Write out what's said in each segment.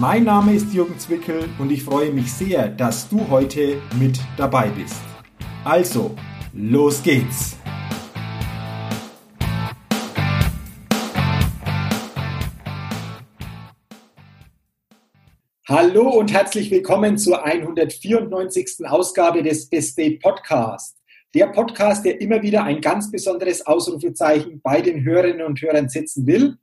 Mein Name ist Jürgen Zwickel und ich freue mich sehr, dass du heute mit dabei bist. Also, los geht's! Hallo und herzlich willkommen zur 194. Ausgabe des Estate Podcast. Der Podcast, der immer wieder ein ganz besonderes Ausrufezeichen bei den Hörerinnen und Hörern setzen will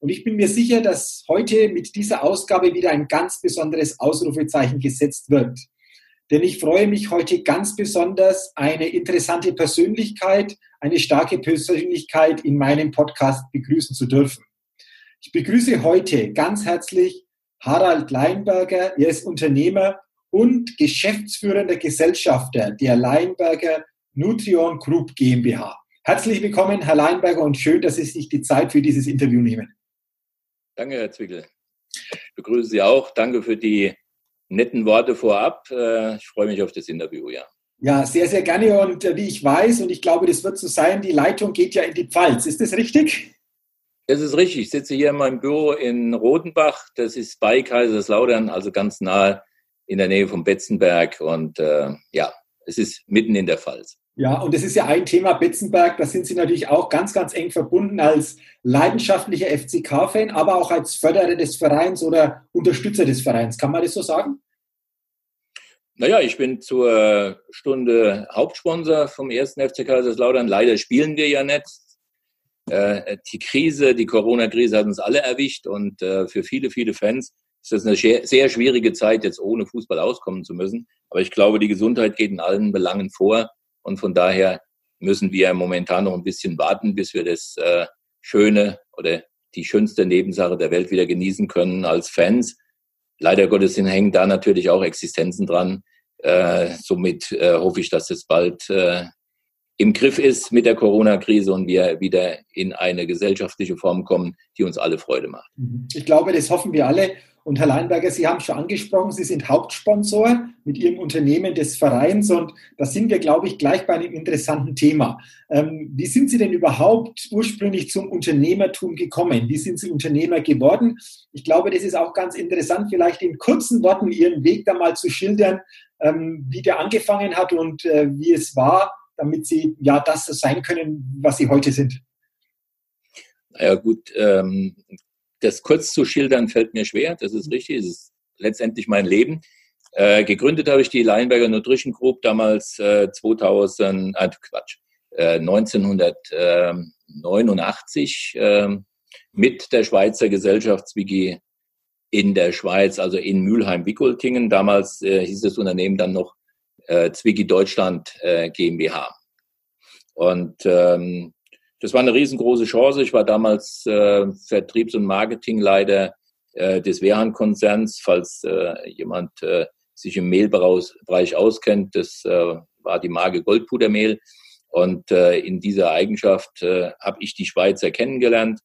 und ich bin mir sicher, dass heute mit dieser Ausgabe wieder ein ganz besonderes Ausrufezeichen gesetzt wird. Denn ich freue mich heute ganz besonders, eine interessante Persönlichkeit, eine starke Persönlichkeit in meinem Podcast begrüßen zu dürfen. Ich begrüße heute ganz herzlich Harald Leinberger. Er ist Unternehmer und geschäftsführender Gesellschafter der Leinberger Nutrion Group GmbH. Herzlich willkommen, Herr Leinberger, und schön, dass Sie sich die Zeit für dieses Interview nehmen. Danke, Herr Zwickel. Ich begrüße Sie auch. Danke für die netten Worte vorab. Äh, ich freue mich auf das Interview, ja. Ja, sehr, sehr gerne. Und äh, wie ich weiß, und ich glaube, das wird so sein, die Leitung geht ja in die Pfalz. Ist das richtig? Das ist richtig. Ich sitze hier in meinem Büro in Rodenbach. Das ist bei Kaiserslautern, also ganz nahe in der Nähe von Betzenberg. Und äh, ja, es ist mitten in der Pfalz. Ja, und das ist ja ein Thema Betzenberg, da sind Sie natürlich auch ganz, ganz eng verbunden als leidenschaftlicher FCK-Fan, aber auch als Förderer des Vereins oder Unterstützer des Vereins. Kann man das so sagen? Naja, ich bin zur Stunde Hauptsponsor vom ersten FC Kaiserslautern. Leider spielen wir ja nicht. Äh, die Krise, die Corona-Krise hat uns alle erwischt und äh, für viele, viele Fans ist das eine sehr schwierige Zeit, jetzt ohne Fußball auskommen zu müssen. Aber ich glaube, die Gesundheit geht in allen Belangen vor. Und von daher müssen wir momentan noch ein bisschen warten, bis wir das äh, schöne oder die schönste Nebensache der Welt wieder genießen können als Fans. Leider Gottes hängen da natürlich auch Existenzen dran. Äh, somit äh, hoffe ich, dass es bald äh, im Griff ist mit der Corona-Krise und wir wieder in eine gesellschaftliche Form kommen, die uns alle Freude macht. Ich glaube, das hoffen wir alle. Und Herr Leinberger, Sie haben schon angesprochen, Sie sind Hauptsponsor mit Ihrem Unternehmen des Vereins und da sind wir, glaube ich, gleich bei einem interessanten Thema. Ähm, wie sind Sie denn überhaupt ursprünglich zum Unternehmertum gekommen? Wie sind Sie Unternehmer geworden? Ich glaube, das ist auch ganz interessant, vielleicht in kurzen Worten Ihren Weg da mal zu schildern, ähm, wie der angefangen hat und äh, wie es war, damit Sie ja das sein können, was Sie heute sind. Ja gut, ähm, das kurz zu schildern fällt mir schwer, das ist richtig, es ist letztendlich mein Leben. Äh, gegründet habe ich die Leinberger Nutrition Group damals äh, 2000, äh, Quatsch, äh, 1989 äh, mit der Schweizer Gesellschaftswiki in der Schweiz, also in Mülheim-Wickoltingen. Damals äh, hieß das Unternehmen dann noch äh, Zwicki Deutschland äh, GmbH. Und ähm, das war eine riesengroße Chance. Ich war damals äh, Vertriebs- und Marketingleiter äh, des Wehrhahn-Konzerns, falls äh, jemand äh, sich im Mehlbereich auskennt. Das äh, war die Marke Goldpudermehl. Und äh, in dieser Eigenschaft äh, habe ich die Schweizer kennengelernt.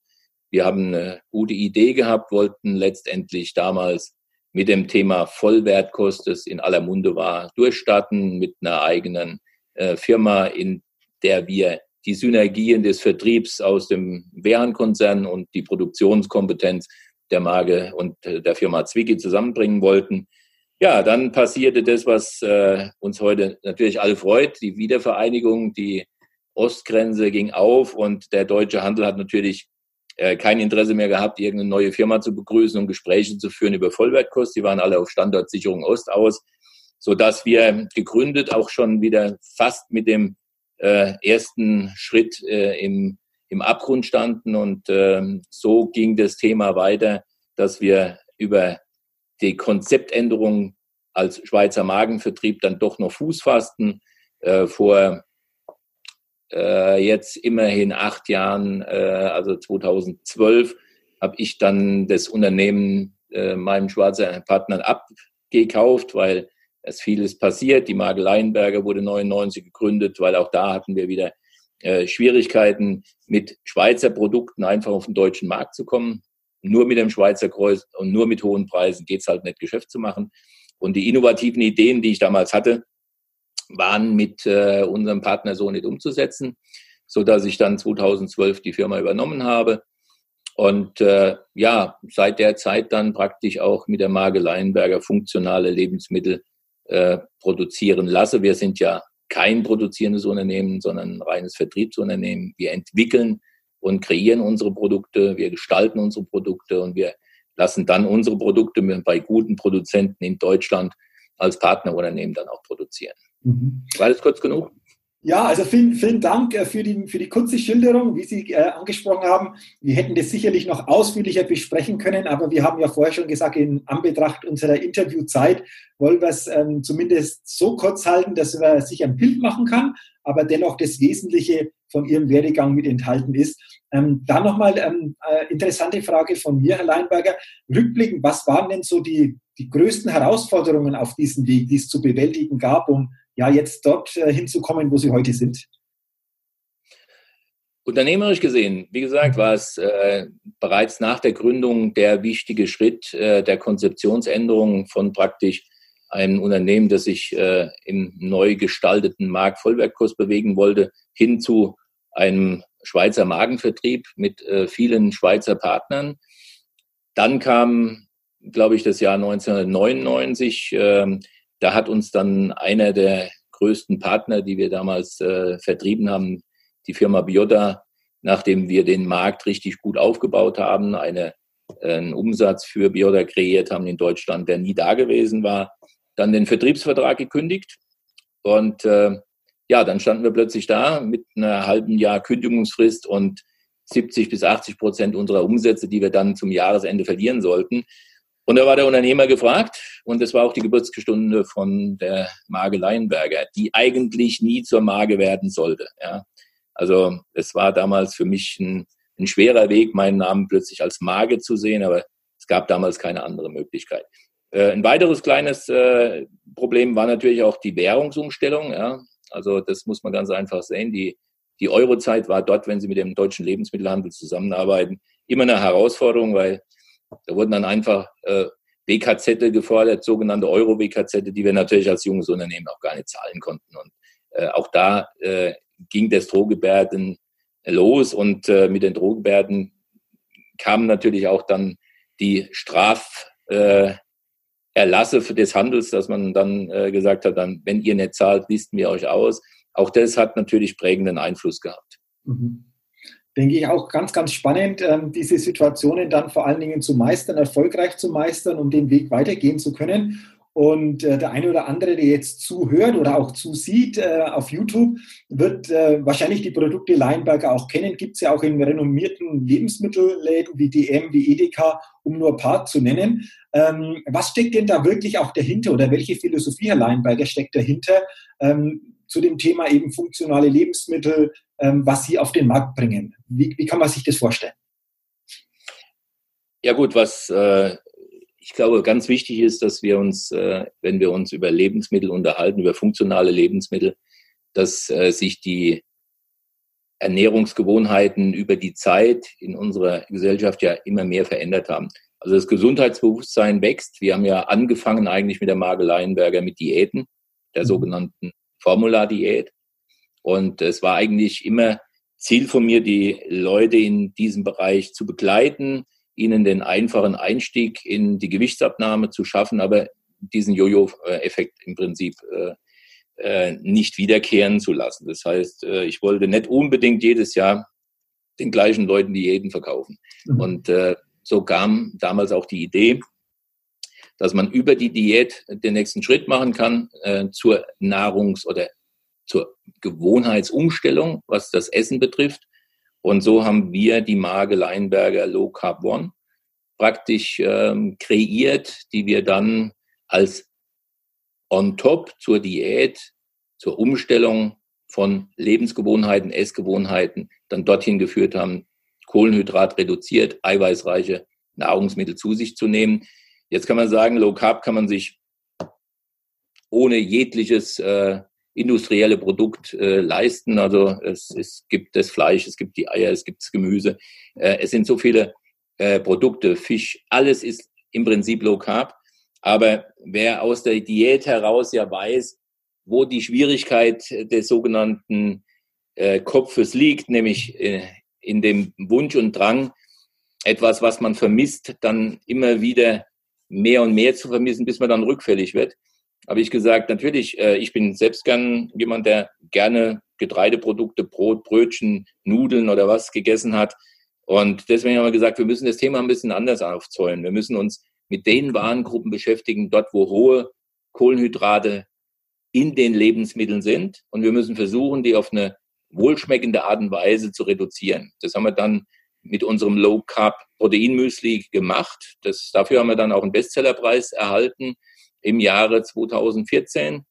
Wir haben eine gute Idee gehabt, wollten letztendlich damals mit dem Thema Vollwertkost, das in aller Munde war, durchstarten mit einer eigenen äh, Firma, in der wir die Synergien des Vertriebs aus dem Wehrhahn-Konzern und die Produktionskompetenz der Marke und der Firma Zwicky zusammenbringen wollten. Ja, dann passierte das, was äh, uns heute natürlich alle freut, die Wiedervereinigung, die Ostgrenze ging auf und der deutsche Handel hat natürlich äh, kein Interesse mehr gehabt, irgendeine neue Firma zu begrüßen und Gespräche zu führen über Vollwertkost. Die waren alle auf Standortsicherung Ost aus, so dass wir gegründet auch schon wieder fast mit dem äh, ersten Schritt äh, im, im Abgrund standen. Und ähm, so ging das Thema weiter, dass wir über die Konzeptänderung als Schweizer Magenvertrieb dann doch noch Fuß fassten. Äh, vor äh, jetzt immerhin acht Jahren, äh, also 2012, habe ich dann das Unternehmen äh, meinem Schweizer Partnern abgekauft, weil Es ist vieles passiert. Die Marke Leinberger wurde 99 gegründet, weil auch da hatten wir wieder äh, Schwierigkeiten, mit Schweizer Produkten einfach auf den deutschen Markt zu kommen. Nur mit dem Schweizer Kreuz und nur mit hohen Preisen geht es halt nicht, Geschäft zu machen. Und die innovativen Ideen, die ich damals hatte, waren mit äh, unserem Partner so nicht umzusetzen, so dass ich dann 2012 die Firma übernommen habe und äh, ja, seit der Zeit dann praktisch auch mit der Marke Leinberger funktionale Lebensmittel äh, produzieren lasse. Wir sind ja kein produzierendes Unternehmen, sondern ein reines Vertriebsunternehmen. Wir entwickeln und kreieren unsere Produkte, wir gestalten unsere Produkte und wir lassen dann unsere Produkte bei guten Produzenten in Deutschland als Partnerunternehmen dann auch produzieren. Mhm. War das kurz genug? Ja, also vielen, vielen Dank äh, für die, für die kurze Schilderung, wie Sie äh, angesprochen haben. Wir hätten das sicherlich noch ausführlicher besprechen können, aber wir haben ja vorher schon gesagt, in Anbetracht unserer Interviewzeit wollen wir es ähm, zumindest so kurz halten, dass man sich ein Bild machen kann, aber dennoch das Wesentliche von Ihrem Werdegang mit enthalten ist. Ähm, da nochmal ähm, äh, interessante Frage von mir, Herr Leinberger. Rückblickend, was waren denn so die, die größten Herausforderungen auf diesem Weg, die es zu bewältigen gab, um ja jetzt dort äh, hinzukommen, wo sie heute sind? Unternehmerisch gesehen, wie gesagt, war es äh, bereits nach der Gründung der wichtige Schritt äh, der Konzeptionsänderung von praktisch einem Unternehmen, das sich äh, im neu gestalteten Markt Vollwertkurs bewegen wollte, hin zu einem Schweizer Magenvertrieb mit äh, vielen Schweizer Partnern. Dann kam, glaube ich, das Jahr 1999. Da hat uns dann einer der größten Partner, die wir damals äh, vertrieben haben, die Firma Biota, nachdem wir den Markt richtig gut aufgebaut haben, eine, äh, einen Umsatz für Biota kreiert haben in Deutschland, der nie da gewesen war, dann den Vertriebsvertrag gekündigt. Und äh, ja, dann standen wir plötzlich da mit einer halben Jahr Kündigungsfrist und 70 bis 80 Prozent unserer Umsätze, die wir dann zum Jahresende verlieren sollten. Und da war der Unternehmer gefragt, und das war auch die Geburtsstunde von der Marge Leinberger, die eigentlich nie zur Marge werden sollte. Ja. Also es war damals für mich ein, ein schwerer Weg, meinen Namen plötzlich als Marge zu sehen, aber es gab damals keine andere Möglichkeit. Äh, ein weiteres kleines äh, Problem war natürlich auch die Währungsumstellung. Ja. Also das muss man ganz einfach sehen. Die, die Eurozeit war dort, wenn Sie mit dem deutschen Lebensmittelhandel zusammenarbeiten, immer eine Herausforderung, weil da wurden dann einfach äh, WKZ gefordert, sogenannte Euro-WKZ, die wir natürlich als junges Unternehmen auch gar nicht zahlen konnten. Und äh, auch da äh, ging das Drohgebärden los und äh, mit den Drohgebärden kamen natürlich auch dann die Straferlasse äh, des Handels, dass man dann äh, gesagt hat, dann, wenn ihr nicht zahlt, listen wir euch aus. Auch das hat natürlich prägenden Einfluss gehabt. Mhm denke ich, auch ganz, ganz spannend, ähm, diese Situationen dann vor allen Dingen zu meistern, erfolgreich zu meistern, um den Weg weitergehen zu können. Und äh, der eine oder andere, der jetzt zuhört oder auch zusieht äh, auf YouTube, wird äh, wahrscheinlich die Produkte Leinberger auch kennen. Gibt es ja auch in renommierten Lebensmittelläden wie DM, wie Edeka, um nur ein paar zu nennen. Ähm, was steckt denn da wirklich auch dahinter oder welche Philosophie, Herr Leinberger, steckt dahinter ähm, zu dem Thema eben funktionale Lebensmittel, was sie auf den Markt bringen. Wie, wie kann man sich das vorstellen? Ja gut, was äh, ich glaube ganz wichtig ist, dass wir uns, äh, wenn wir uns über Lebensmittel unterhalten, über funktionale Lebensmittel, dass äh, sich die Ernährungsgewohnheiten über die Zeit in unserer Gesellschaft ja immer mehr verändert haben. Also das Gesundheitsbewusstsein wächst. Wir haben ja angefangen eigentlich mit der Marke Leinberger mit Diäten, der mhm. sogenannten Formula-Diät. Und es war eigentlich immer Ziel von mir, die Leute in diesem Bereich zu begleiten, ihnen den einfachen Einstieg in die Gewichtsabnahme zu schaffen, aber diesen Jojo-Effekt im Prinzip äh, äh, nicht wiederkehren zu lassen. Das heißt, äh, ich wollte nicht unbedingt jedes Jahr den gleichen Leuten Diäten verkaufen. Mhm. Und äh, so kam damals auch die Idee, dass man über die Diät den nächsten Schritt machen kann äh, zur Nahrungs- oder zur Gewohnheitsumstellung, was das Essen betrifft. Und so haben wir die Marke Leinberger Low Carb One praktisch ähm, kreiert, die wir dann als on top zur Diät, zur Umstellung von Lebensgewohnheiten, Essgewohnheiten dann dorthin geführt haben, Kohlenhydrat reduziert, eiweißreiche Nahrungsmittel zu sich zu nehmen. Jetzt kann man sagen, Low Carb kann man sich ohne jegliches äh, industrielle Produkt äh, leisten. Also es, es gibt das Fleisch, es gibt die Eier, es gibt das Gemüse. Äh, es sind so viele äh, Produkte, Fisch, alles ist im Prinzip Low Carb. Aber wer aus der Diät heraus ja weiß, wo die Schwierigkeit des sogenannten äh, Kopfes liegt, nämlich äh, in dem Wunsch und Drang, etwas, was man vermisst, dann immer wieder mehr und mehr zu vermissen, bis man dann rückfällig wird. Habe ich gesagt, natürlich, äh, ich bin selbst gern jemand, der gerne Getreideprodukte, Brot, Brötchen, Nudeln oder was gegessen hat. Und deswegen haben wir gesagt, wir müssen das Thema ein bisschen anders aufzäumen. Wir müssen uns mit den Warengruppen beschäftigen, dort wo hohe Kohlenhydrate in den Lebensmitteln sind. Und wir müssen versuchen, die auf eine wohlschmeckende Art und Weise zu reduzieren. Das haben wir dann mit unserem Low Carb Protein Müsli gemacht. Das, dafür haben wir dann auch einen Bestsellerpreis erhalten im Jahre 2014.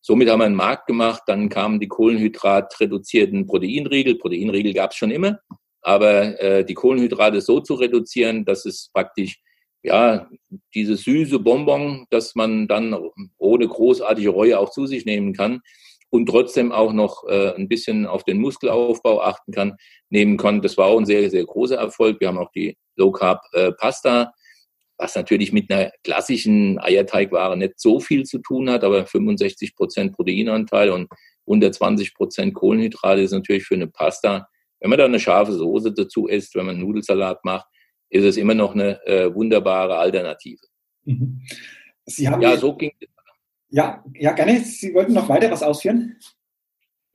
Somit haben wir einen Markt gemacht. Dann kamen die kohlenhydratreduzierten Proteinriegel. Proteinriegel gab es schon immer, aber äh, die Kohlenhydrate so zu reduzieren, dass es praktisch ja diese süße Bonbon, dass man dann ohne großartige Reue auch zu sich nehmen kann, und trotzdem auch noch äh, ein bisschen auf den Muskelaufbau achten kann, nehmen kann. Das war auch ein sehr, sehr großer Erfolg. Wir haben auch die Low Carb äh, Pasta, was natürlich mit einer klassischen Eierteigware nicht so viel zu tun hat, aber 65 Prozent Proteinanteil und 120 Prozent Kohlenhydrate ist natürlich für eine Pasta. Wenn man da eine scharfe Soße dazu isst, wenn man Nudelsalat macht, ist es immer noch eine äh, wunderbare Alternative. Mhm. ja, so ging ja, ja, gerne. Sie wollten noch weiter was ausführen?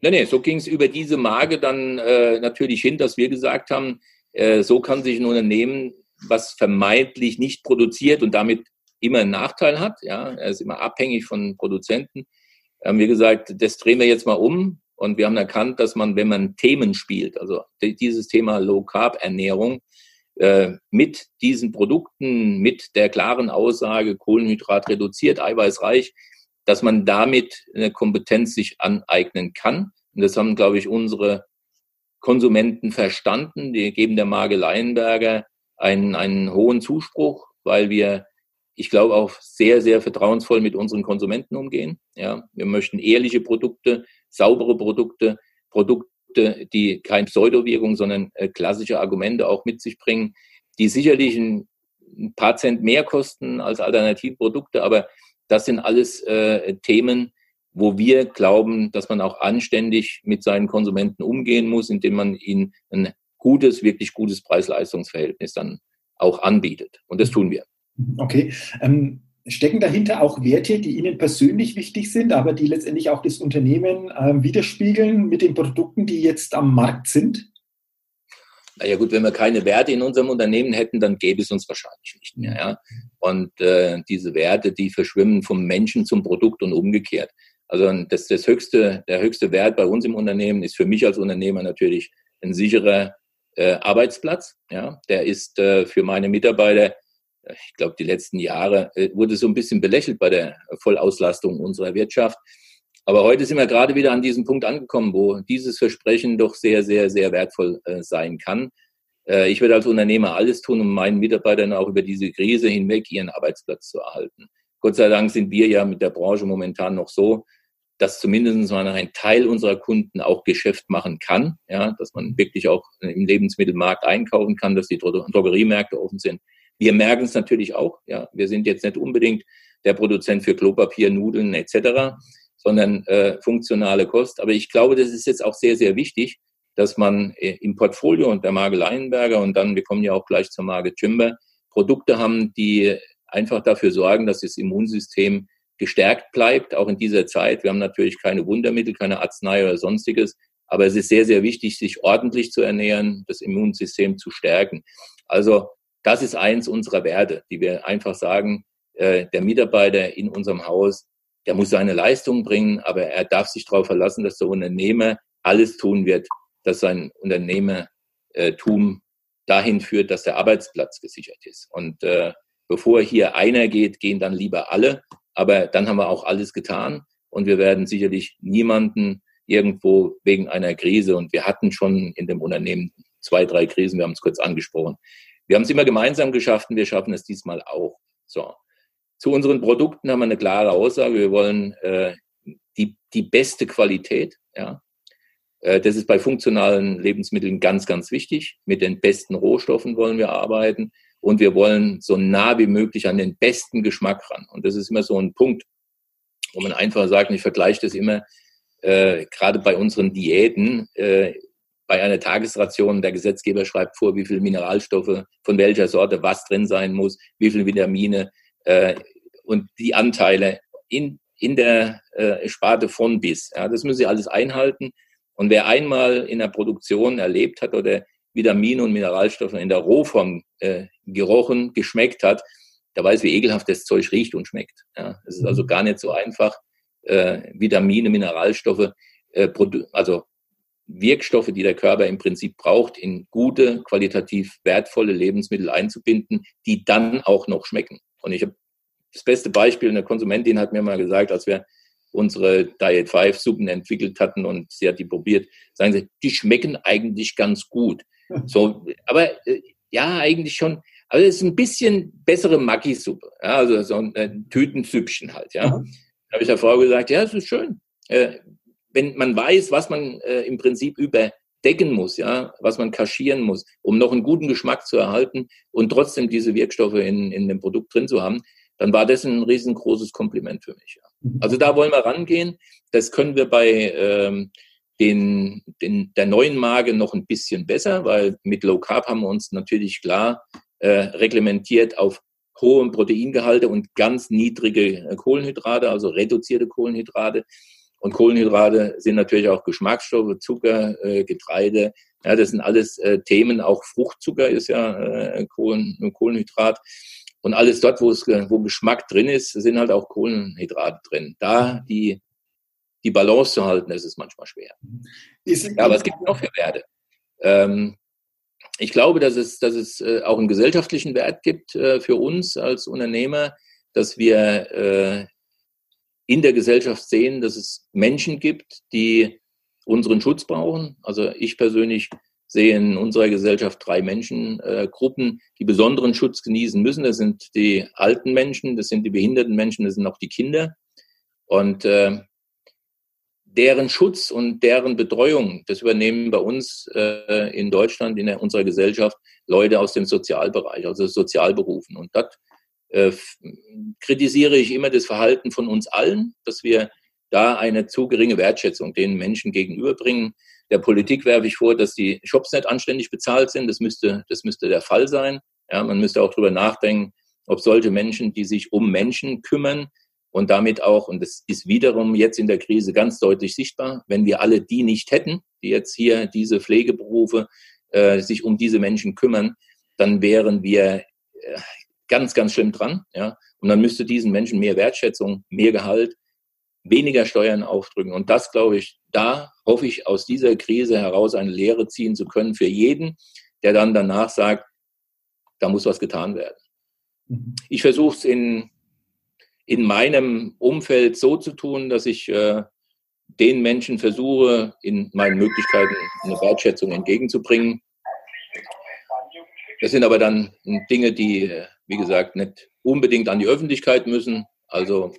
Nee, nee, so ging es über diese Marke dann äh, natürlich hin, dass wir gesagt haben, äh, so kann sich ein Unternehmen, was vermeintlich nicht produziert und damit immer einen Nachteil hat, ja, er ist immer abhängig von Produzenten, haben wir gesagt, das drehen wir jetzt mal um und wir haben erkannt, dass man, wenn man Themen spielt, also dieses Thema Low Carb Ernährung, äh, mit diesen Produkten, mit der klaren Aussage Kohlenhydrat reduziert, eiweißreich, dass man damit eine Kompetenz sich aneignen kann. Und das haben, glaube ich, unsere Konsumenten verstanden. Die geben der Marke Leinberger einen, einen hohen Zuspruch, weil wir, ich glaube, auch sehr, sehr vertrauensvoll mit unseren Konsumenten umgehen. Ja, wir möchten ehrliche Produkte, saubere Produkte, Produkte, die keine Pseudowirkung, sondern äh, klassische Argumente auch mit sich bringen, die sicherlich ein, paar Cent mehr kosten als Alternativprodukte, aber das sind alles äh, Themen, wo wir glauben, dass man auch anständig mit seinen Konsumenten umgehen muss, indem man ihnen ein gutes, wirklich gutes Preis-Leistungs-Verhältnis dann auch anbietet. Und das tun wir. Okay. Ähm, stecken dahinter auch Werte, die Ihnen persönlich wichtig sind, aber die letztendlich auch das Unternehmen äh, widerspiegeln mit den Produkten, die jetzt am Markt sind? Naja gut, wenn wir keine Werte in unserem Unternehmen hätten, dann gäbe es uns wahrscheinlich nicht mehr. Ja? Und äh, diese Werte, die verschwimmen vom Menschen zum Produkt und umgekehrt. Also das, das höchste, der höchste Wert bei uns im Unternehmen ist für mich als Unternehmer natürlich ein sicherer äh, Arbeitsplatz. Ja? Der ist äh, für meine Mitarbeiter, ich glaube, die letzten Jahre äh, wurde so ein bisschen belächelt bei der Vollauslastung unserer Wirtschaft. Aber heute sind wir gerade wieder an diesem Punkt angekommen, wo dieses Versprechen doch sehr, sehr, sehr wertvoll äh, sein kann. Äh, ich werde als Unternehmer alles tun, um meinen Mitarbeitern auch über diese Krise hinweg ihren Arbeitsplatz zu erhalten. Gott sei Dank sind wir ja mit der Branche momentan noch so, dass zumindest mal ein Teil unserer Kunden auch Geschäft machen kann, ja, dass man wirklich auch im Lebensmittelmarkt einkaufen kann, dass die Drogeriemärkte offen sind. Wir merken es natürlich auch, ja, wir sind jetzt nicht unbedingt der Produzent für Klopapier, Nudeln etc sondern äh, funktionale Kost. Aber ich glaube, das ist jetzt auch sehr, sehr wichtig, dass man äh, im Portfolio und der Marke Leinberger und dann, wir kommen ja auch gleich zur Marke Timber, Produkte haben, die einfach dafür sorgen, dass das Immunsystem gestärkt bleibt, auch in dieser Zeit. Wir haben natürlich keine Wundermittel, keine Arznei oder sonstiges, aber es ist sehr, sehr wichtig, sich ordentlich zu ernähren, das Immunsystem zu stärken. Also das ist eins unserer Werte, die wir einfach sagen, äh, der Mitarbeiter in unserem Haus der muss seine Leistung bringen, aber er darf sich darauf verlassen, dass der Unternehmer alles tun wird, dass sein Unternehmertum dahin führt, dass der Arbeitsplatz gesichert ist. Und äh, bevor hier einer geht, gehen dann lieber alle. Aber dann haben wir auch alles getan und wir werden sicherlich niemanden irgendwo wegen einer Krise, und wir hatten schon in dem Unternehmen zwei, drei Krisen, wir haben es kurz angesprochen. Wir haben es immer gemeinsam geschafft und wir schaffen es diesmal auch. So. Zu unseren Produkten haben wir eine klare Aussage. Wir wollen äh, die, die beste Qualität. Ja. Äh, das ist bei funktionalen Lebensmitteln ganz, ganz wichtig. Mit den besten Rohstoffen wollen wir arbeiten und wir wollen so nah wie möglich an den besten Geschmack ran. Und das ist immer so ein Punkt, wo man einfach sagt, ich vergleiche das immer, äh, gerade bei unseren Diäten, äh, bei einer Tagesration, der Gesetzgeber schreibt vor, wie viele Mineralstoffe von welcher Sorte was drin sein muss, wie viele Vitamine äh, und die Anteile in, in der äh, Sparte von bis. Ja, das müssen Sie alles einhalten. Und wer einmal in der Produktion erlebt hat oder Vitamine und Mineralstoffe in der Rohform äh, gerochen, geschmeckt hat, der weiß, wie ekelhaft das Zeug riecht und schmeckt. Ja, es ist also mhm. gar nicht so einfach, äh, Vitamine, Mineralstoffe, äh, also Wirkstoffe, die der Körper im Prinzip braucht, in gute, qualitativ wertvolle Lebensmittel einzubinden, die dann auch noch schmecken. Und ich habe das beste Beispiel, eine Konsumentin hat mir mal gesagt, als wir unsere Diet 5 Suppen entwickelt hatten und sie hat die probiert, sagen sie, die schmecken eigentlich ganz gut. So, aber äh, ja, eigentlich schon. Aber es ist ein bisschen bessere Maggi-Suppe. Ja, also so ein äh, Tütensüppchen halt, ja. Mhm. Da habe ich der Frau gesagt, ja, es ist schön. Äh, wenn man weiß, was man äh, im Prinzip überdecken muss, ja, was man kaschieren muss, um noch einen guten Geschmack zu erhalten und trotzdem diese Wirkstoffe in, in dem Produkt drin zu haben, dann war das ein riesengroßes Kompliment für mich. Ja. Mhm. Also da wollen wir rangehen. Das können wir bei ähm, den, den, der neuen Marke noch ein bisschen besser, weil mit Low Carb haben wir uns natürlich klar äh, reglementiert auf hohe Proteingehalte und ganz niedrige äh, Kohlenhydrate, also reduzierte Kohlenhydrate. Und Kohlenhydrate sind natürlich auch Geschmacksstoffe, Zucker, äh, Getreide. Ja, das sind alles äh, Themen. Auch Fruchtzucker ist ja äh, Kohlen, Kohlenhydrat. Und alles dort, wo, es, wo Geschmack drin ist, sind halt auch Kohlenhydrate drin. Da die, die Balance zu halten, das ist manchmal schwer. Ist, ja, aber es gibt noch für Werte. Ähm, ich glaube, dass es, dass es äh, auch einen gesellschaftlichen Wert gibt äh, für uns als Unternehmer, dass wir äh, in der Gesellschaft sehen, dass es Menschen gibt, die unseren Schutz brauchen. Also ich persönlich sehe in unserer Gesellschaft drei Menschengruppen, die besonderen Schutz genießen müssen. Das sind die alten Menschen, das sind die behinderten Menschen, das sind auch die Kinder. Und äh, deren Schutz und deren Betreuung, das übernehmen bei uns äh, in Deutschland, in der, unserer Gesellschaft, Leute aus dem Sozialbereich, also Sozialberufen. Und dort äh, kritisiere ich immer das Verhalten von uns allen, dass wir da eine zu geringe Wertschätzung den Menschen gegenüberbringen. Der Politik werfe ich vor, dass die Shops nicht anständig bezahlt sind. Das müsste, das müsste der Fall sein. Ja, man müsste auch darüber nachdenken, ob solche Menschen, die sich um Menschen kümmern, und damit auch, und das ist wiederum jetzt in der Krise ganz deutlich sichtbar, wenn wir alle die nicht hätten, die jetzt hier diese Pflegeberufe äh, sich um diese Menschen kümmern, dann wären wir äh, ganz, ganz schlimm dran. Ja? Und dann müsste diesen Menschen mehr Wertschätzung, mehr Gehalt, weniger Steuern aufdrücken. Und das, glaube ich, da hoffe ich, aus dieser Krise heraus eine Lehre ziehen zu können für jeden, der dann danach sagt, da muss was getan werden. Mhm. Ich versuche es in in meinem Umfeld so zu tun, dass ich äh, den Menschen versuche, in meinen Möglichkeiten eine Wertschätzung entgegenzubringen. Das sind aber dann Dinge, die, äh, wie gesagt, nicht unbedingt an die Öffentlichkeit müssen. Also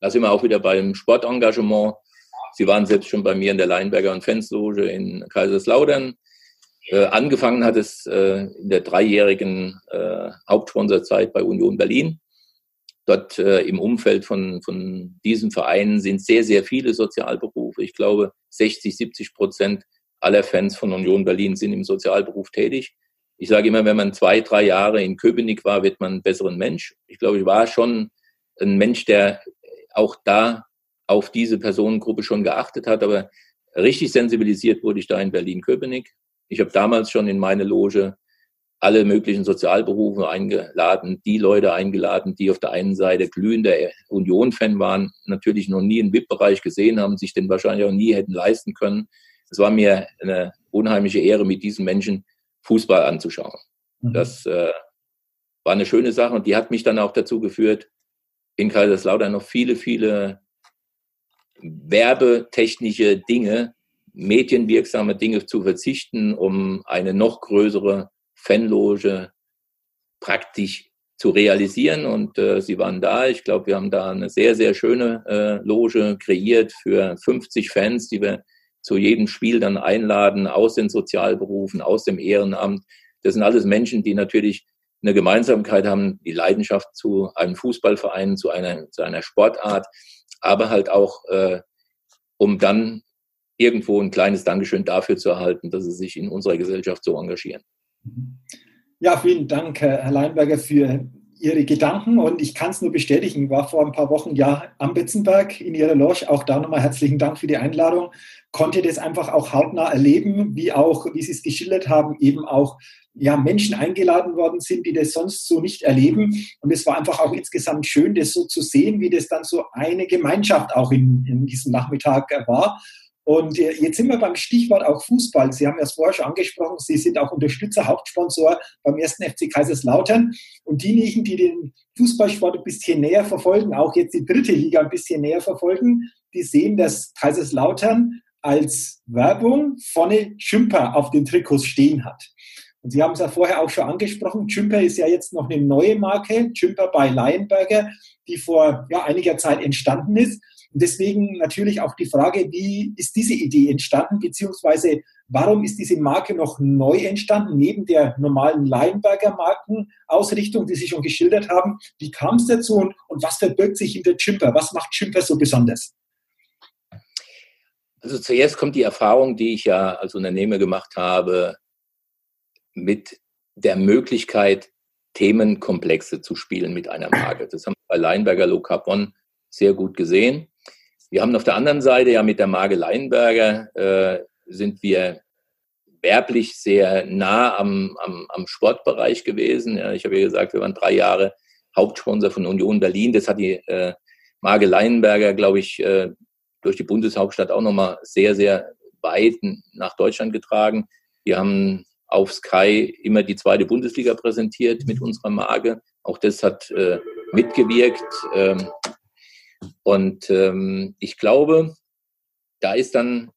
da sind wir auch wieder beim Sportengagement. Sie waren selbst schon bei mir in der Leinberger und Fensloge in Kaiserslautern. Äh, angefangen hat es äh, in der dreijährigen äh, Hauptsponsorzeit bei Union Berlin. Dort äh, im Umfeld von, von diesen Vereinen sind sehr, sehr viele Sozialberufe. Ich glaube, 60, 70 Prozent aller Fans von Union Berlin sind im Sozialberuf tätig. Ich sage immer, wenn man zwei, drei Jahre in Köpenick war, wird man ein besseren Mensch. Ich glaube, ich war schon ein Mensch, der auch da auf diese Personengruppe schon geachtet hat, aber richtig sensibilisiert wurde ich da in Berlin-Köpenick. Ich habe damals schon in meine Loge alle möglichen Sozialberufe eingeladen, die Leute eingeladen, die auf der einen Seite glühender Union-Fan waren, natürlich noch nie einen VIP-Bereich gesehen haben, sich den wahrscheinlich auch nie hätten leisten können. Es war mir eine unheimliche Ehre, mit diesen Menschen Fußball anzuschauen. Mhm. Das äh, war eine schöne Sache und die hat mich dann auch dazu geführt, in Kaiserslautern noch viele, viele werbetechnische Dinge, medienwirksame Dinge zu verzichten, um eine noch größere Fanloge praktisch zu realisieren und äh, sie waren da. Ich glaube, wir haben da eine sehr, sehr schöne äh, Loge kreiert für 50 Fans, die wir zu jedem Spiel dann einladen aus den Sozialberufen, aus dem Ehrenamt. Das sind alles Menschen, die natürlich eine Gemeinsamkeit haben, die Leidenschaft zu einem Fußballverein, zu einer, zu einer Sportart, aber halt auch, äh, um dann irgendwo ein kleines Dankeschön dafür zu erhalten, dass sie sich in unserer Gesellschaft so engagieren. Ja, vielen Dank, Herr Leinberger, für Ihre Gedanken und ich kann es nur bestätigen. Ich war vor ein paar Wochen ja am Betzenberg in Ihrer Loge. Auch da nochmal herzlichen Dank für die Einladung. Konnte das einfach auch hautnah erleben, wie auch, wie Sie es geschildert haben, eben auch ja, Menschen eingeladen worden sind, die das sonst so nicht erleben. Und es war einfach auch insgesamt schön, das so zu sehen, wie das dann so eine Gemeinschaft auch in, in diesem Nachmittag war. Und äh, jetzt sind wir beim Stichwort auch Fußball. Sie haben es vorher schon angesprochen, Sie sind auch Unterstützer, Hauptsponsor beim ersten FC Kaiserslautern. Und diejenigen, die den Fußballsport ein bisschen näher verfolgen, auch jetzt die dritte Liga ein bisschen näher verfolgen, die sehen, dass Kaiserslautern als Werbung vorne Schimper auf den Trikots stehen hat. Und Sie haben es ja vorher auch schon angesprochen, Jumper ist ja jetzt noch eine neue Marke, Jumper bei Lionberger, die vor ja, einiger Zeit entstanden ist. Und deswegen natürlich auch die Frage, wie ist diese Idee entstanden, beziehungsweise warum ist diese Marke noch neu entstanden, neben der normalen Leinberger Markenausrichtung, die Sie schon geschildert haben. Wie kam es dazu und, und was verbirgt sich hinter Chimper? Was macht Chimper so besonders? Also zuerst kommt die Erfahrung, die ich ja als Unternehmer gemacht habe, mit der Möglichkeit, Themenkomplexe zu spielen mit einer Marke. Das haben wir bei Leinberger Low Carbon sehr gut gesehen. Wir haben auf der anderen Seite ja mit der Marke Leinberger äh, sind wir werblich sehr nah am, am, am Sportbereich gewesen. Ja, ich habe ja gesagt, wir waren drei Jahre Hauptsponsor von Union Berlin. Das hat die äh, Marke Leinberger, glaube ich, äh, durch die Bundeshauptstadt auch nochmal sehr, sehr weit nach Deutschland getragen. Wir haben auf Sky immer die zweite Bundesliga präsentiert mit unserer Marke. Auch das hat äh, mitgewirkt. Ähm, und ähm, ich glaube, da ist dann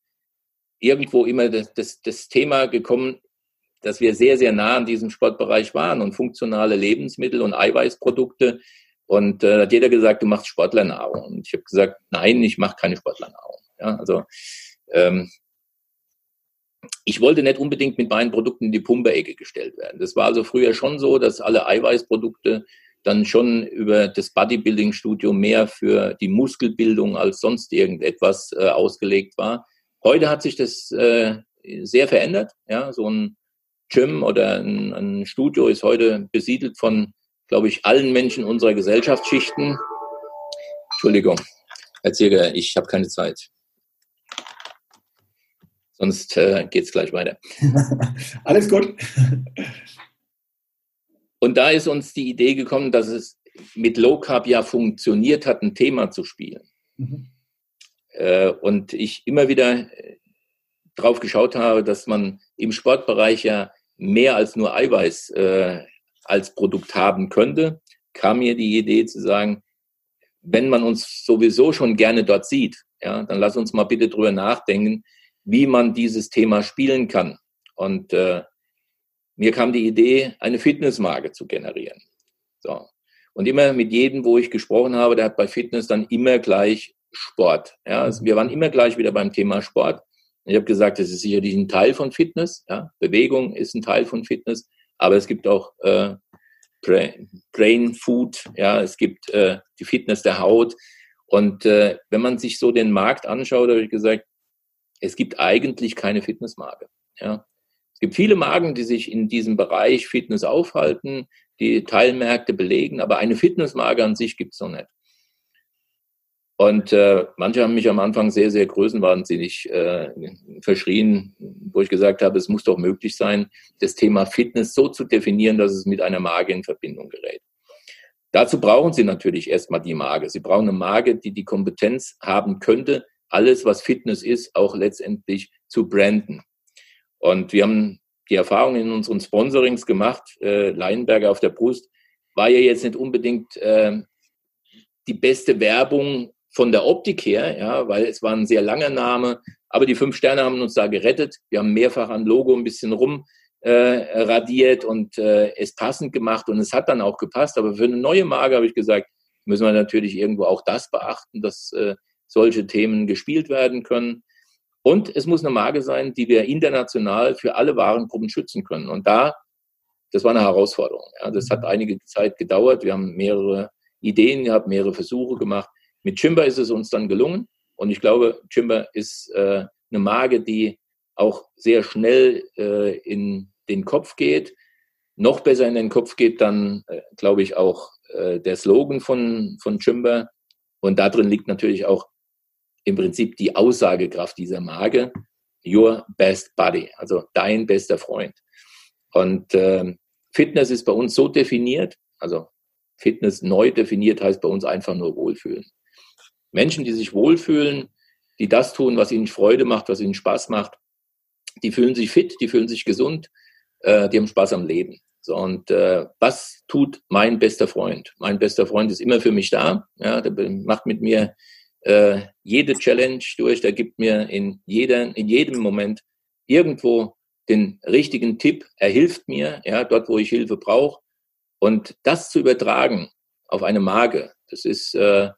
irgendwo immer das, das, das Thema gekommen, dass wir sehr, sehr nah an diesem Sportbereich waren und funktionale Lebensmittel und Eiweißprodukte. Und äh, hat jeder gesagt, du machst Sportlernahrung. Und ich habe gesagt, nein, ich mache keine Sportlernahrung. Ja, also ähm, ich wollte nicht unbedingt mit meinen Produkten in die Pumperecke gestellt werden. Das war also früher schon so, dass alle Eiweißprodukte dann schon über das Bodybuilding-Studio mehr für die Muskelbildung als sonst irgendetwas äh, ausgelegt war. Heute hat sich das äh, sehr verändert. Ja, so ein Gym oder ein, ein Studio ist heute besiedelt von, glaube ich, allen Menschen unserer Gesellschaftsschichten. Entschuldigung, Herr Zirger, ich habe keine Zeit. Sonst äh, geht es gleich weiter. Alles gut. Und da ist uns die Idee gekommen, dass es mit Low Carb ja funktioniert hat, ein Thema zu spielen. Mhm. Äh, und ich immer wieder äh, drauf geschaut habe, dass man im Sportbereich ja mehr als nur Eiweiß äh, als Produkt haben könnte, kam mir die Idee zu sagen, wenn man uns sowieso schon gerne dort sieht, ja, dann lass uns mal bitte drüber nachdenken, wie man dieses Thema spielen kann. Und äh, mir kam die Idee, eine Fitnessmarke zu generieren. So. Und immer mit jedem, wo ich gesprochen habe, der hat bei Fitness dann immer gleich Sport. Ja, also wir waren immer gleich wieder beim Thema Sport. Ich habe gesagt, das ist sicherlich ein Teil von Fitness. Ja? Bewegung ist ein Teil von Fitness, aber es gibt auch äh, Brain Food. Ja, es gibt äh, die Fitness der Haut. Und äh, wenn man sich so den Markt anschaut, habe ich gesagt, es gibt eigentlich keine Fitnessmarke. Ja, gibt viele Marken, die sich in diesem Bereich Fitness aufhalten, die Teilmärkte belegen, aber eine Fitnessmarke an sich gibt es noch nicht. Und äh, manche haben mich am Anfang sehr, sehr größenwahnsinnig äh, verschrien, wo ich gesagt habe, es muss doch möglich sein, das Thema Fitness so zu definieren, dass es mit einer Marke in Verbindung gerät. Dazu brauchen Sie natürlich erstmal die Marke. Sie brauchen eine Marke, die die Kompetenz haben könnte, alles, was Fitness ist, auch letztendlich zu branden. Und wir haben die Erfahrung in unseren Sponsorings gemacht, äh, Leinberger auf der Brust, war ja jetzt nicht unbedingt äh, die beste Werbung von der Optik her, ja, weil es war ein sehr langer Name, aber die fünf Sterne haben uns da gerettet. Wir haben mehrfach an Logo ein bisschen rum äh, radiert und äh, es passend gemacht und es hat dann auch gepasst. Aber für eine neue Marke habe ich gesagt, müssen wir natürlich irgendwo auch das beachten, dass äh, solche Themen gespielt werden können. Und es muss eine Marke sein, die wir international für alle Warengruppen schützen können. Und da, das war eine Herausforderung. Ja, das hat einige Zeit gedauert. Wir haben mehrere Ideen gehabt, mehrere Versuche gemacht. Mit Chimba ist es uns dann gelungen. Und ich glaube, Chimba ist äh, eine Marke, die auch sehr schnell äh, in den Kopf geht. Noch besser in den Kopf geht dann, äh, glaube ich, auch äh, der Slogan von, von Chimba. Und darin liegt natürlich auch im Prinzip die Aussagekraft dieser Marke. Your best buddy, also dein bester Freund. Und äh, Fitness ist bei uns so definiert, also Fitness neu definiert heißt bei uns einfach nur Wohlfühlen. Menschen, die sich wohlfühlen, die das tun, was ihnen Freude macht, was ihnen Spaß macht, die fühlen sich fit, die fühlen sich gesund, äh, die haben Spaß am Leben. So, und äh, was tut mein bester Freund? Mein bester Freund ist immer für mich da. Ja, der macht mit mir äh, jede Challenge durch, der gibt mir in, jeder, in jedem Moment irgendwo den richtigen Tipp. Er hilft mir, ja, dort, wo ich Hilfe brauche. Und das zu übertragen auf eine Marke, das ist äh,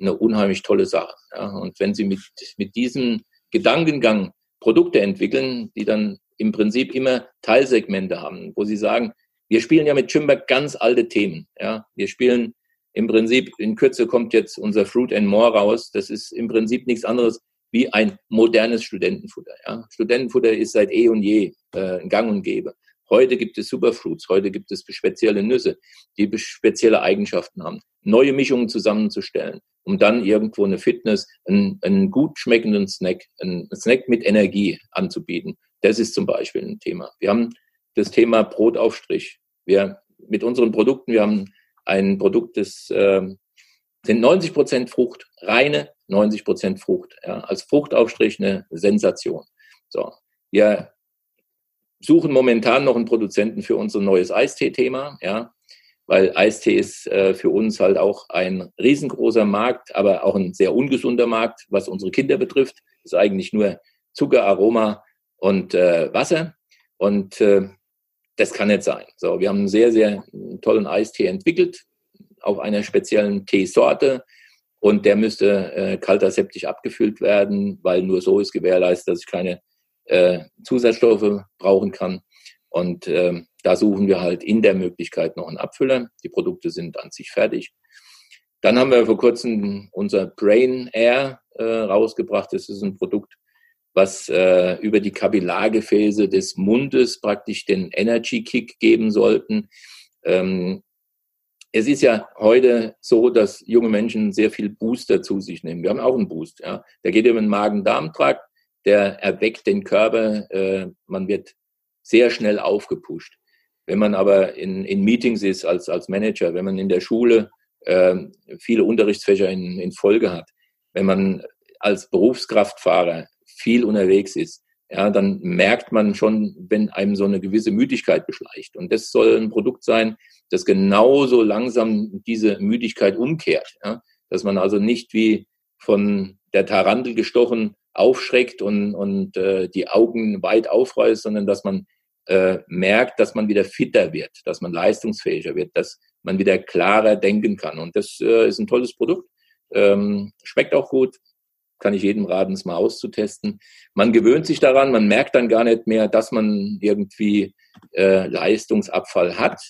eine unheimlich tolle Sache. Ja. Und wenn Sie mit, mit diesem Gedankengang Produkte entwickeln, die dann im Prinzip immer Teilsegmente haben, wo Sie sagen, wir spielen ja mit Chimber ganz alte Themen. Ja. Wir spielen im Prinzip, in Kürze kommt jetzt unser Fruit and More raus. Das ist im Prinzip nichts anderes wie ein modernes Studentenfutter. Ja. Studentenfutter ist seit eh und je äh, gang und gäbe. Heute gibt es Superfruits, heute gibt es spezielle Nüsse, die spezielle Eigenschaften haben. Neue Mischungen zusammenzustellen, um dann irgendwo eine Fitness, einen, einen gut schmeckenden Snack, einen Snack mit Energie anzubieten. Das ist zum Beispiel ein Thema. Wir haben das Thema Brotaufstrich. Wir mit unseren Produkten, wir haben ein Produkt, das äh, sind 90 Prozent Frucht, reine 90 Prozent Frucht. Ja, als Fruchtaufstrich eine Sensation. So, wir suchen momentan noch einen Produzenten für unser neues Eistee-Thema, ja, weil Eistee ist äh, für uns halt auch ein riesengroßer Markt, aber auch ein sehr ungesunder Markt, was unsere Kinder betrifft. Ist eigentlich nur Zucker, Aroma und äh, Wasser. Und äh, das kann nicht sein. So, wir haben einen sehr, sehr tollen Eistee entwickelt auf einer speziellen Teesorte. Und der müsste äh, kalterseptisch abgefüllt werden, weil nur so ist gewährleistet, dass ich keine äh, Zusatzstoffe brauchen kann. Und äh, da suchen wir halt in der Möglichkeit noch einen Abfüller. Die Produkte sind an sich fertig. Dann haben wir vor kurzem unser Brain Air äh, rausgebracht. Das ist ein Produkt, was äh, über die Kapillargefäße des Mundes praktisch den Energy Kick geben sollten. Ähm, es ist ja heute so, dass junge Menschen sehr viel Booster zu sich nehmen. Wir haben auch einen Boost. Ja. Der geht über den Magen-Darm-Trakt, der erweckt den Körper, äh, man wird sehr schnell aufgepusht. Wenn man aber in, in Meetings ist als, als Manager, wenn man in der Schule äh, viele Unterrichtsfächer in, in Folge hat, wenn man als Berufskraftfahrer viel unterwegs ist, ja, dann merkt man schon, wenn einem so eine gewisse Müdigkeit beschleicht. Und das soll ein Produkt sein, das genauso langsam diese Müdigkeit umkehrt. Ja? Dass man also nicht wie von der Tarantel gestochen aufschreckt und, und äh, die Augen weit aufreißt, sondern dass man äh, merkt, dass man wieder fitter wird, dass man leistungsfähiger wird, dass man wieder klarer denken kann. Und das äh, ist ein tolles Produkt, ähm, schmeckt auch gut, kann ich jedem raten, es mal auszutesten. Man gewöhnt sich daran, man merkt dann gar nicht mehr, dass man irgendwie äh, Leistungsabfall hat.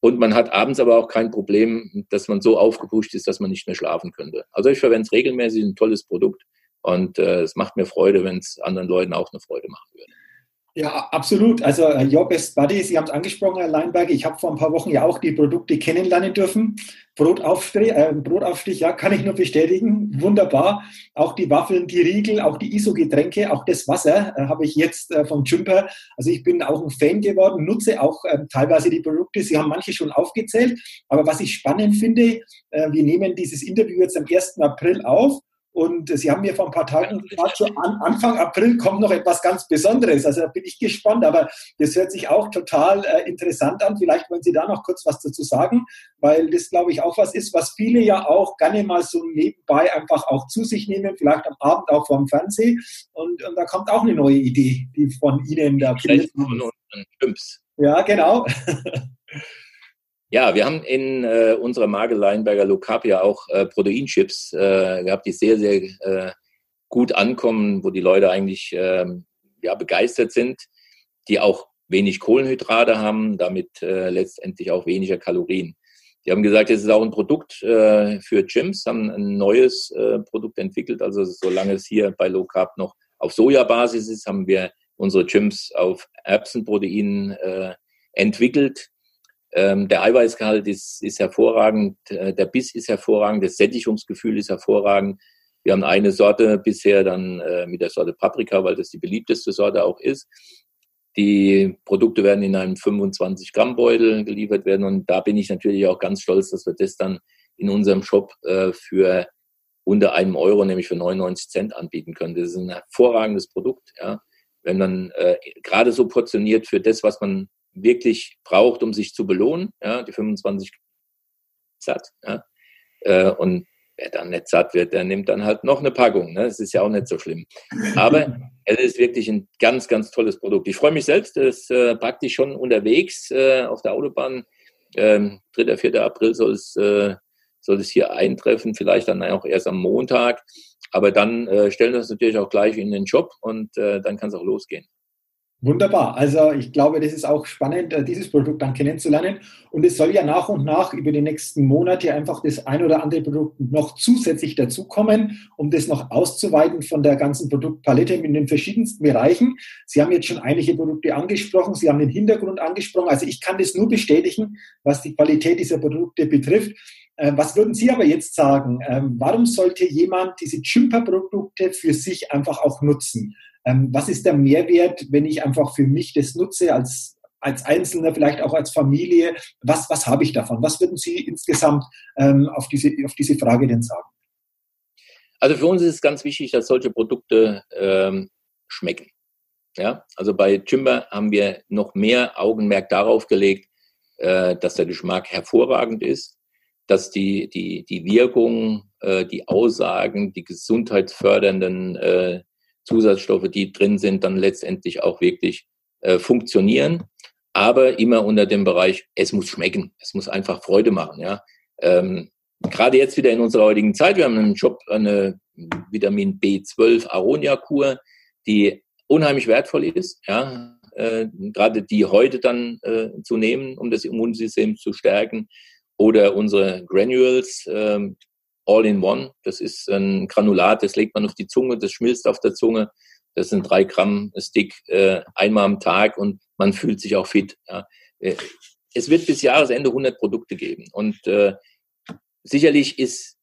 Und man hat abends aber auch kein Problem, dass man so aufgepusht ist, dass man nicht mehr schlafen könnte. Also ich verwende es regelmäßig, ein tolles Produkt. Und äh, es macht mir Freude, wenn es anderen Leuten auch eine Freude machen würde. Ja, absolut. Also uh, Your Best Buddy, Sie haben es angesprochen, Herr Leinberger. Ich habe vor ein paar Wochen ja auch die Produkte kennenlernen dürfen. Brotaufstrich, äh, Brotaufstrich, ja, kann ich nur bestätigen. Wunderbar. Auch die Waffeln, die Riegel, auch die ISO-Getränke, auch das Wasser äh, habe ich jetzt äh, vom Jumper. Also ich bin auch ein Fan geworden, nutze auch ähm, teilweise die Produkte. Sie haben manche schon aufgezählt. Aber was ich spannend finde, äh, wir nehmen dieses Interview jetzt am 1. April auf. Und Sie haben mir vor ein paar Tagen gesagt, so an Anfang April kommt noch etwas ganz Besonderes. Also da bin ich gespannt, aber das hört sich auch total äh, interessant an. Vielleicht wollen Sie da noch kurz was dazu sagen, weil das, glaube ich, auch was ist, was viele ja auch gerne mal so nebenbei einfach auch zu sich nehmen, vielleicht am Abend auch vorm Fernsehen. Und, und da kommt auch eine neue Idee, die von Ihnen da von, Chimps. Ja, genau. Ja, wir haben in äh, unserer Marke Leinberger ja auch äh, Proteinchips äh, gehabt, die sehr, sehr äh, gut ankommen, wo die Leute eigentlich ähm, ja, begeistert sind, die auch wenig Kohlenhydrate haben, damit äh, letztendlich auch weniger Kalorien. Die haben gesagt, es ist auch ein Produkt äh, für Gyms, haben ein neues äh, Produkt entwickelt. Also solange es hier bei Low Carb noch auf Sojabasis ist, haben wir unsere Gyms auf Erbsenprotein äh, entwickelt. Ähm, der Eiweißgehalt ist, ist hervorragend, äh, der Biss ist hervorragend, das Sättigungsgefühl ist hervorragend. Wir haben eine Sorte bisher dann äh, mit der Sorte Paprika, weil das die beliebteste Sorte auch ist. Die Produkte werden in einem 25 Gramm Beutel geliefert werden und da bin ich natürlich auch ganz stolz, dass wir das dann in unserem Shop äh, für unter einem Euro, nämlich für 99 Cent anbieten können. Das ist ein hervorragendes Produkt, ja. Wenn man äh, gerade so portioniert für das, was man wirklich braucht, um sich zu belohnen, ja, die 25 satt, ja. Äh, und wer dann nicht satt wird, der nimmt dann halt noch eine Packung. Ne? Das ist ja auch nicht so schlimm. Aber es ist wirklich ein ganz, ganz tolles Produkt. Ich freue mich selbst, ist äh, praktisch schon unterwegs äh, auf der Autobahn. Ähm, 3., 4. April soll es, äh, soll es hier eintreffen, vielleicht dann auch erst am Montag. Aber dann äh, stellen wir es natürlich auch gleich in den Job und äh, dann kann es auch losgehen. Wunderbar. Also ich glaube, das ist auch spannend, äh, dieses Produkt dann kennenzulernen. Und es soll ja nach und nach über die nächsten Monate einfach das ein oder andere Produkt noch zusätzlich dazukommen, um das noch auszuweiten von der ganzen Produktpalette in den verschiedensten Bereichen. Sie haben jetzt schon einige Produkte angesprochen, Sie haben den Hintergrund angesprochen. Also ich kann das nur bestätigen, was die Qualität dieser Produkte betrifft. Äh, was würden Sie aber jetzt sagen? Ähm, warum sollte jemand diese Chimper-Produkte für sich einfach auch nutzen? Ähm, was ist der Mehrwert, wenn ich einfach für mich das nutze als als Einzelner, vielleicht auch als Familie, was, was habe ich davon? Was würden Sie insgesamt ähm, auf, diese, auf diese Frage denn sagen? Also für uns ist es ganz wichtig, dass solche Produkte ähm, schmecken. Ja, also bei Timber haben wir noch mehr Augenmerk darauf gelegt, äh, dass der Geschmack hervorragend ist, dass die, die, die Wirkung, äh, die Aussagen, die gesundheitsfördernden äh, Zusatzstoffe, die drin sind, dann letztendlich auch wirklich äh, funktionieren. Aber immer unter dem Bereich, es muss schmecken, es muss einfach Freude machen. Ja. Ähm, Gerade jetzt wieder in unserer heutigen Zeit, wir haben einen Job, eine Vitamin B12 Aronia-Kur, die unheimlich wertvoll ist. Ja. Äh, gerade die heute dann äh, zu nehmen, um das Immunsystem zu stärken. Oder unsere Granules, äh, All-in-One. Das ist ein Granulat, das legt man auf die Zunge, das schmilzt auf der Zunge. Das sind drei Gramm Stick äh, einmal am Tag und man fühlt sich auch fit. Ja. Äh, es wird bis Jahresende 100 Produkte geben und äh, sicherlich ist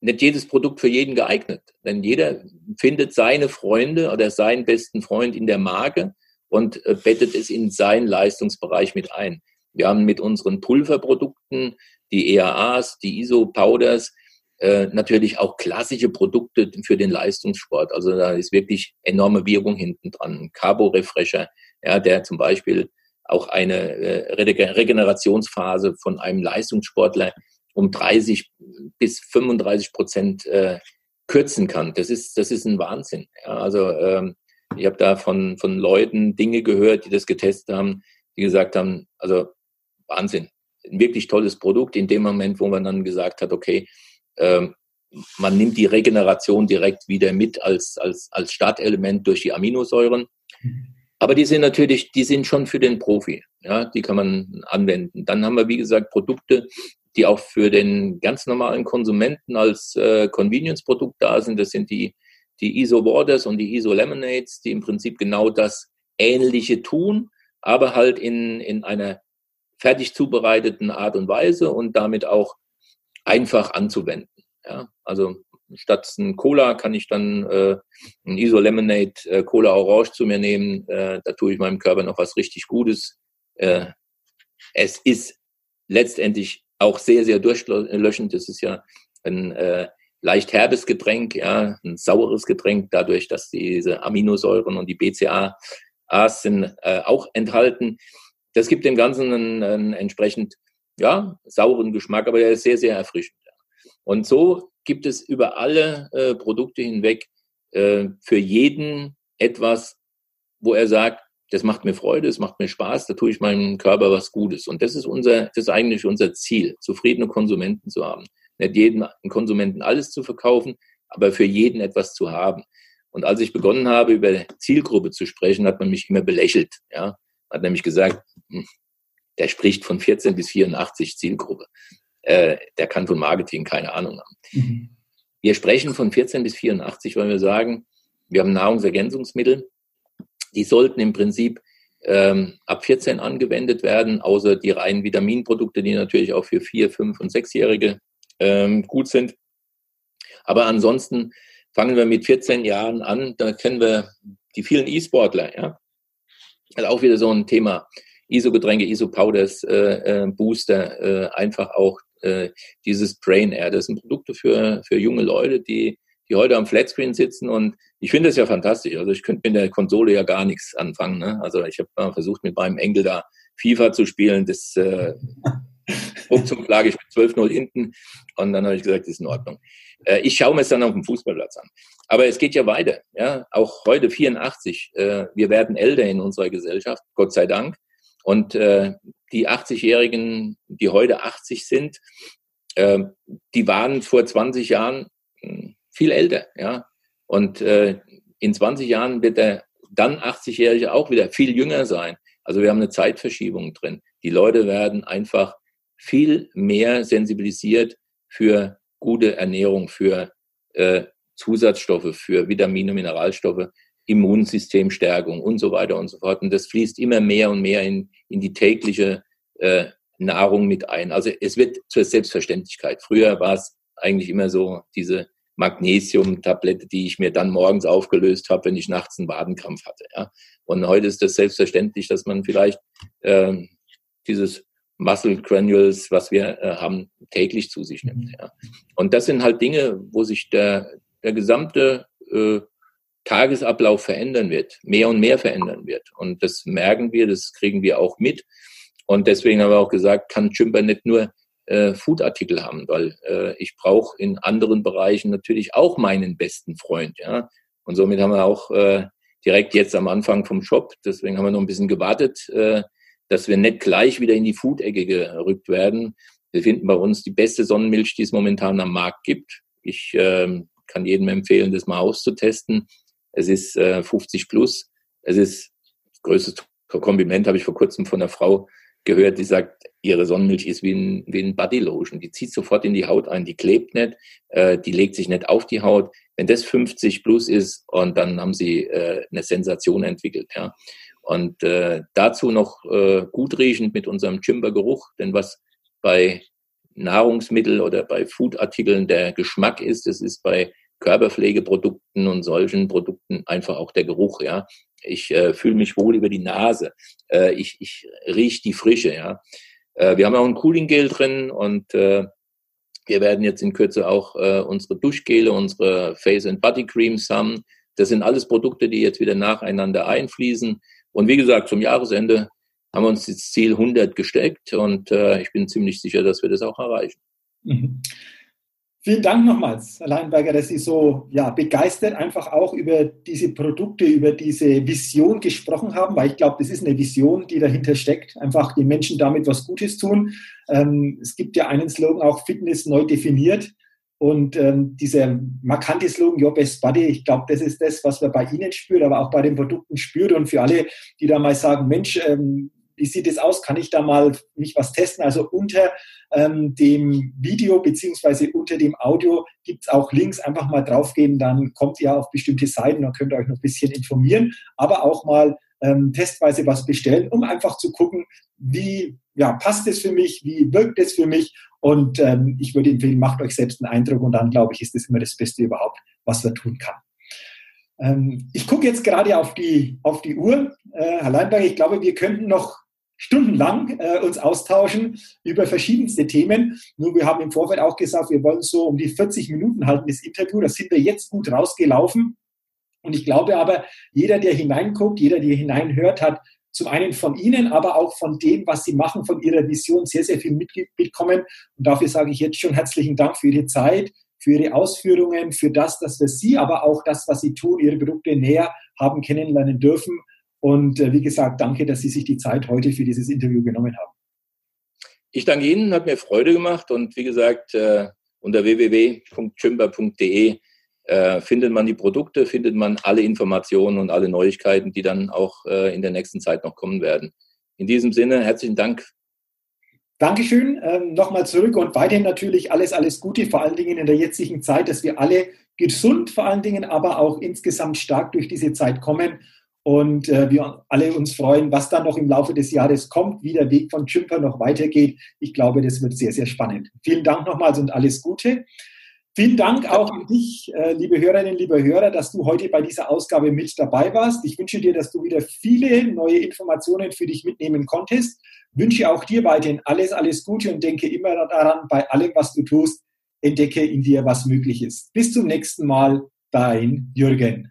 nicht jedes Produkt für jeden geeignet, denn jeder findet seine Freunde oder seinen besten Freund in der Marke und äh, bettet es in seinen Leistungsbereich mit ein. Wir haben mit unseren Pulverprodukten, die EAAs, die ISO-Powders, äh, natürlich auch klassische Produkte für den Leistungssport. Also da ist wirklich enorme Wirkung hinten dran. Carbo-Refresher, ja, der zum Beispiel auch eine äh, Regenerationsphase von einem Leistungssportler um 30 bis 35 Prozent äh, kürzen kann. Das ist, das ist ein Wahnsinn. Ja, also ähm, ich habe da von, von Leuten Dinge gehört, die das getestet haben, die gesagt haben, also Wahnsinn, ein wirklich tolles Produkt. In dem Moment, wo man dann gesagt hat, okay, ähm, man nimmt die Regeneration direkt wieder mit als, als, als Startelement durch die Aminosäuren. Aber die sind natürlich, die sind schon für den Profi. Ja, die kann man anwenden. Dann haben wir, wie gesagt, Produkte, die auch für den ganz normalen Konsumenten als äh, Convenience-Produkt da sind. Das sind die, die ISO Waters und die ISO Lemonades, die im Prinzip genau das Ähnliche tun, aber halt in, in einer fertig zubereiteten Art und Weise und damit auch einfach anzuwenden. Ja, also statt ein Cola kann ich dann äh, ein Iso Lemonade äh, Cola Orange zu mir nehmen. Äh, da tue ich meinem Körper noch was richtig Gutes. Äh, es ist letztendlich auch sehr, sehr durchlöschend. Es ist ja ein äh, leicht herbes Getränk, ja, ein saures Getränk, dadurch, dass diese Aminosäuren und die BCAAs sind äh, auch enthalten. Das gibt dem Ganzen einen, einen entsprechend ja, sauren Geschmack, aber der ist sehr, sehr erfrischend. Und so gibt es über alle äh, Produkte hinweg äh, für jeden etwas, wo er sagt, das macht mir Freude, das macht mir Spaß, da tue ich meinem Körper was Gutes. Und das ist unser, das ist eigentlich unser Ziel, zufriedene Konsumenten zu haben. Nicht jedem Konsumenten alles zu verkaufen, aber für jeden etwas zu haben. Und als ich begonnen habe, über Zielgruppe zu sprechen, hat man mich immer belächelt. Ja, hat nämlich gesagt, hm, der spricht von 14 bis 84 Zielgruppe. Äh, der kann von Marketing keine Ahnung haben. Mhm. Wir sprechen von 14 bis 84, weil wir sagen, wir haben Nahrungsergänzungsmittel, die sollten im Prinzip ähm, ab 14 angewendet werden, außer die reinen Vitaminprodukte, die natürlich auch für 4, 5 und 6-Jährige ähm, gut sind. Aber ansonsten fangen wir mit 14 Jahren an, da kennen wir die vielen E-Sportler, ja. Also auch wieder so ein Thema. ISO-Getränke, ISO-Powders, äh, äh, Booster, äh, einfach auch äh, dieses Brain Air. Das sind Produkte für, für junge Leute, die die heute am Flatscreen sitzen und ich finde es ja fantastisch. Also ich könnte mit der Konsole ja gar nichts anfangen. Ne? Also ich habe versucht mit meinem Enkel da FIFA zu spielen. Das äh, zum lag ich mit 12-0 hinten und dann habe ich gesagt, das ist in Ordnung. Äh, ich schaue mir es dann auf dem Fußballplatz an. Aber es geht ja weiter. Ja? Auch heute 84. Äh, wir werden älter in unserer Gesellschaft, Gott sei Dank. Und äh, die 80-Jährigen, die heute 80 sind, äh, die waren vor 20 Jahren hm, viel älter, ja. Und äh, in 20 Jahren wird der dann 80-Jährige auch wieder viel jünger sein. Also wir haben eine Zeitverschiebung drin. Die Leute werden einfach viel mehr sensibilisiert für gute Ernährung, für äh, Zusatzstoffe, für Vitamine, Mineralstoffe, Immunsystemstärkung und so weiter und so fort. Und das fließt immer mehr und mehr in, in die tägliche äh, Nahrung mit ein. Also es wird zur Selbstverständlichkeit. Früher war es eigentlich immer so diese Magnesium-Tablette, die ich mir dann morgens aufgelöst habe, wenn ich nachts einen Wadenkrampf hatte. Ja. Und heute ist das selbstverständlich, dass man vielleicht äh, dieses Muscle Granules, was wir äh, haben, täglich zu sich nimmt. Ja. Und das sind halt Dinge, wo sich der, der gesamte äh, Tagesablauf verändern wird, mehr und mehr verändern wird. Und das merken wir, das kriegen wir auch mit. Und deswegen haben wir auch gesagt, kann Chimper nicht nur äh, Foodartikel haben, weil äh, ich brauche in anderen Bereichen natürlich auch meinen besten Freund. Ja? Und somit haben wir auch äh, direkt jetzt am Anfang vom Shop, deswegen haben wir noch ein bisschen gewartet, äh, dass wir nicht gleich wieder in die Food-Ecke gerückt werden. Wir finden bei uns die beste Sonnenmilch, die es momentan am Markt gibt. Ich äh, kann jedem empfehlen, das mal auszutesten. Es ist äh, 50 plus. Es ist das größte Kompliment, habe ich vor kurzem von einer Frau gehört, die sagt, ihre Sonnenmilch ist wie ein, wie ein Bodylotion. Die zieht sofort in die Haut ein, die klebt nicht, äh, die legt sich nicht auf die Haut. Wenn das 50 plus ist, und dann haben sie äh, eine Sensation entwickelt. Ja. Und äh, dazu noch äh, gut riechend mit unserem Chimber-Geruch, denn was bei Nahrungsmittel oder bei Foodartikeln der Geschmack ist, das ist bei Körperpflegeprodukten und solchen Produkten einfach auch der Geruch, ja. Ich äh, fühle mich wohl über die Nase. Äh, ich ich rieche die Frische, ja. Äh, wir haben auch ein Cooling Gel drin und äh, wir werden jetzt in Kürze auch äh, unsere Duschgele, unsere Face and Body Creams haben. Das sind alles Produkte, die jetzt wieder nacheinander einfließen. Und wie gesagt, zum Jahresende haben wir uns das Ziel 100 gesteckt und äh, ich bin ziemlich sicher, dass wir das auch erreichen. Mhm. Vielen Dank nochmals, Herr Leinberger, dass Sie so ja, begeistert einfach auch über diese Produkte, über diese Vision gesprochen haben, weil ich glaube, das ist eine Vision, die dahinter steckt, einfach den Menschen damit was Gutes tun. Ähm, es gibt ja einen Slogan auch Fitness neu definiert und ähm, dieser markante Slogan Your Best Body, ich glaube, das ist das, was man bei Ihnen spürt, aber auch bei den Produkten spürt und für alle, die da mal sagen, Mensch, ähm, wie sieht es aus? Kann ich da mal mich was testen? Also unter ähm, dem Video beziehungsweise unter dem Audio gibt es auch Links. Einfach mal draufgehen, dann kommt ihr auf bestimmte Seiten und könnt euch noch ein bisschen informieren, aber auch mal ähm, testweise was bestellen, um einfach zu gucken, wie ja, passt es für mich, wie wirkt es für mich. Und ähm, ich würde empfehlen, macht euch selbst einen Eindruck und dann, glaube ich, ist das immer das Beste überhaupt, was man tun kann. Ähm, ich gucke jetzt gerade auf die, auf die Uhr. Äh, Herr Leinberg, ich glaube, wir könnten noch stundenlang äh, uns austauschen über verschiedenste Themen. Nur wir haben im Vorfeld auch gesagt, wir wollen so um die 40 Minuten halten, das Interview. Da sind wir jetzt gut rausgelaufen. Und ich glaube aber, jeder, der hineinguckt, jeder, der hineinhört, hat zum einen von Ihnen, aber auch von dem, was Sie machen, von Ihrer Vision sehr, sehr viel mitbekommen. Und dafür sage ich jetzt schon herzlichen Dank für Ihre Zeit, für Ihre Ausführungen, für das, dass wir Sie, aber auch das, was Sie tun, Ihre Produkte näher haben kennenlernen dürfen. Und äh, wie gesagt, danke, dass Sie sich die Zeit heute für dieses Interview genommen haben. Ich danke Ihnen, hat mir Freude gemacht und wie gesagt, äh, unter www.chimber.de äh, findet man die Produkte, findet man alle Informationen und alle Neuigkeiten, die dann auch in der nächsten Zeit noch kommen werden. In diesem Sinne, herzlichen Dank. Dankeschön. Ähm, Nochmal zurück und weiterhin natürlich alles, alles Gute, vor allen Dingen in der jetzigen Zeit, dass wir alle gesund vor allen Dingen, aber auch insgesamt stark durch diese Zeit kommen und äh, wir alle uns freuen, was dann noch im Laufe des Jahres kommt, wie der Weg von Chimper noch weitergeht. Ich glaube, das wird sehr, sehr spannend. Vielen Dank nochmals und alles Gute. Vielen Dank auch an dich, äh, liebe Hörerinnen, liebe Hörer, dass du heute bei dieser Ausgabe mit dabei warst. Ich wünsche dir, dass du wieder viele neue Informationen für dich mitnehmen konntest. Wünsche auch dir weiterhin alles, alles Gute und denke immer daran, bei allem, was du tust, entdecke in dir, was möglich ist. Bis zum nächsten Mal, dein Jürgen.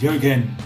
Jürgen.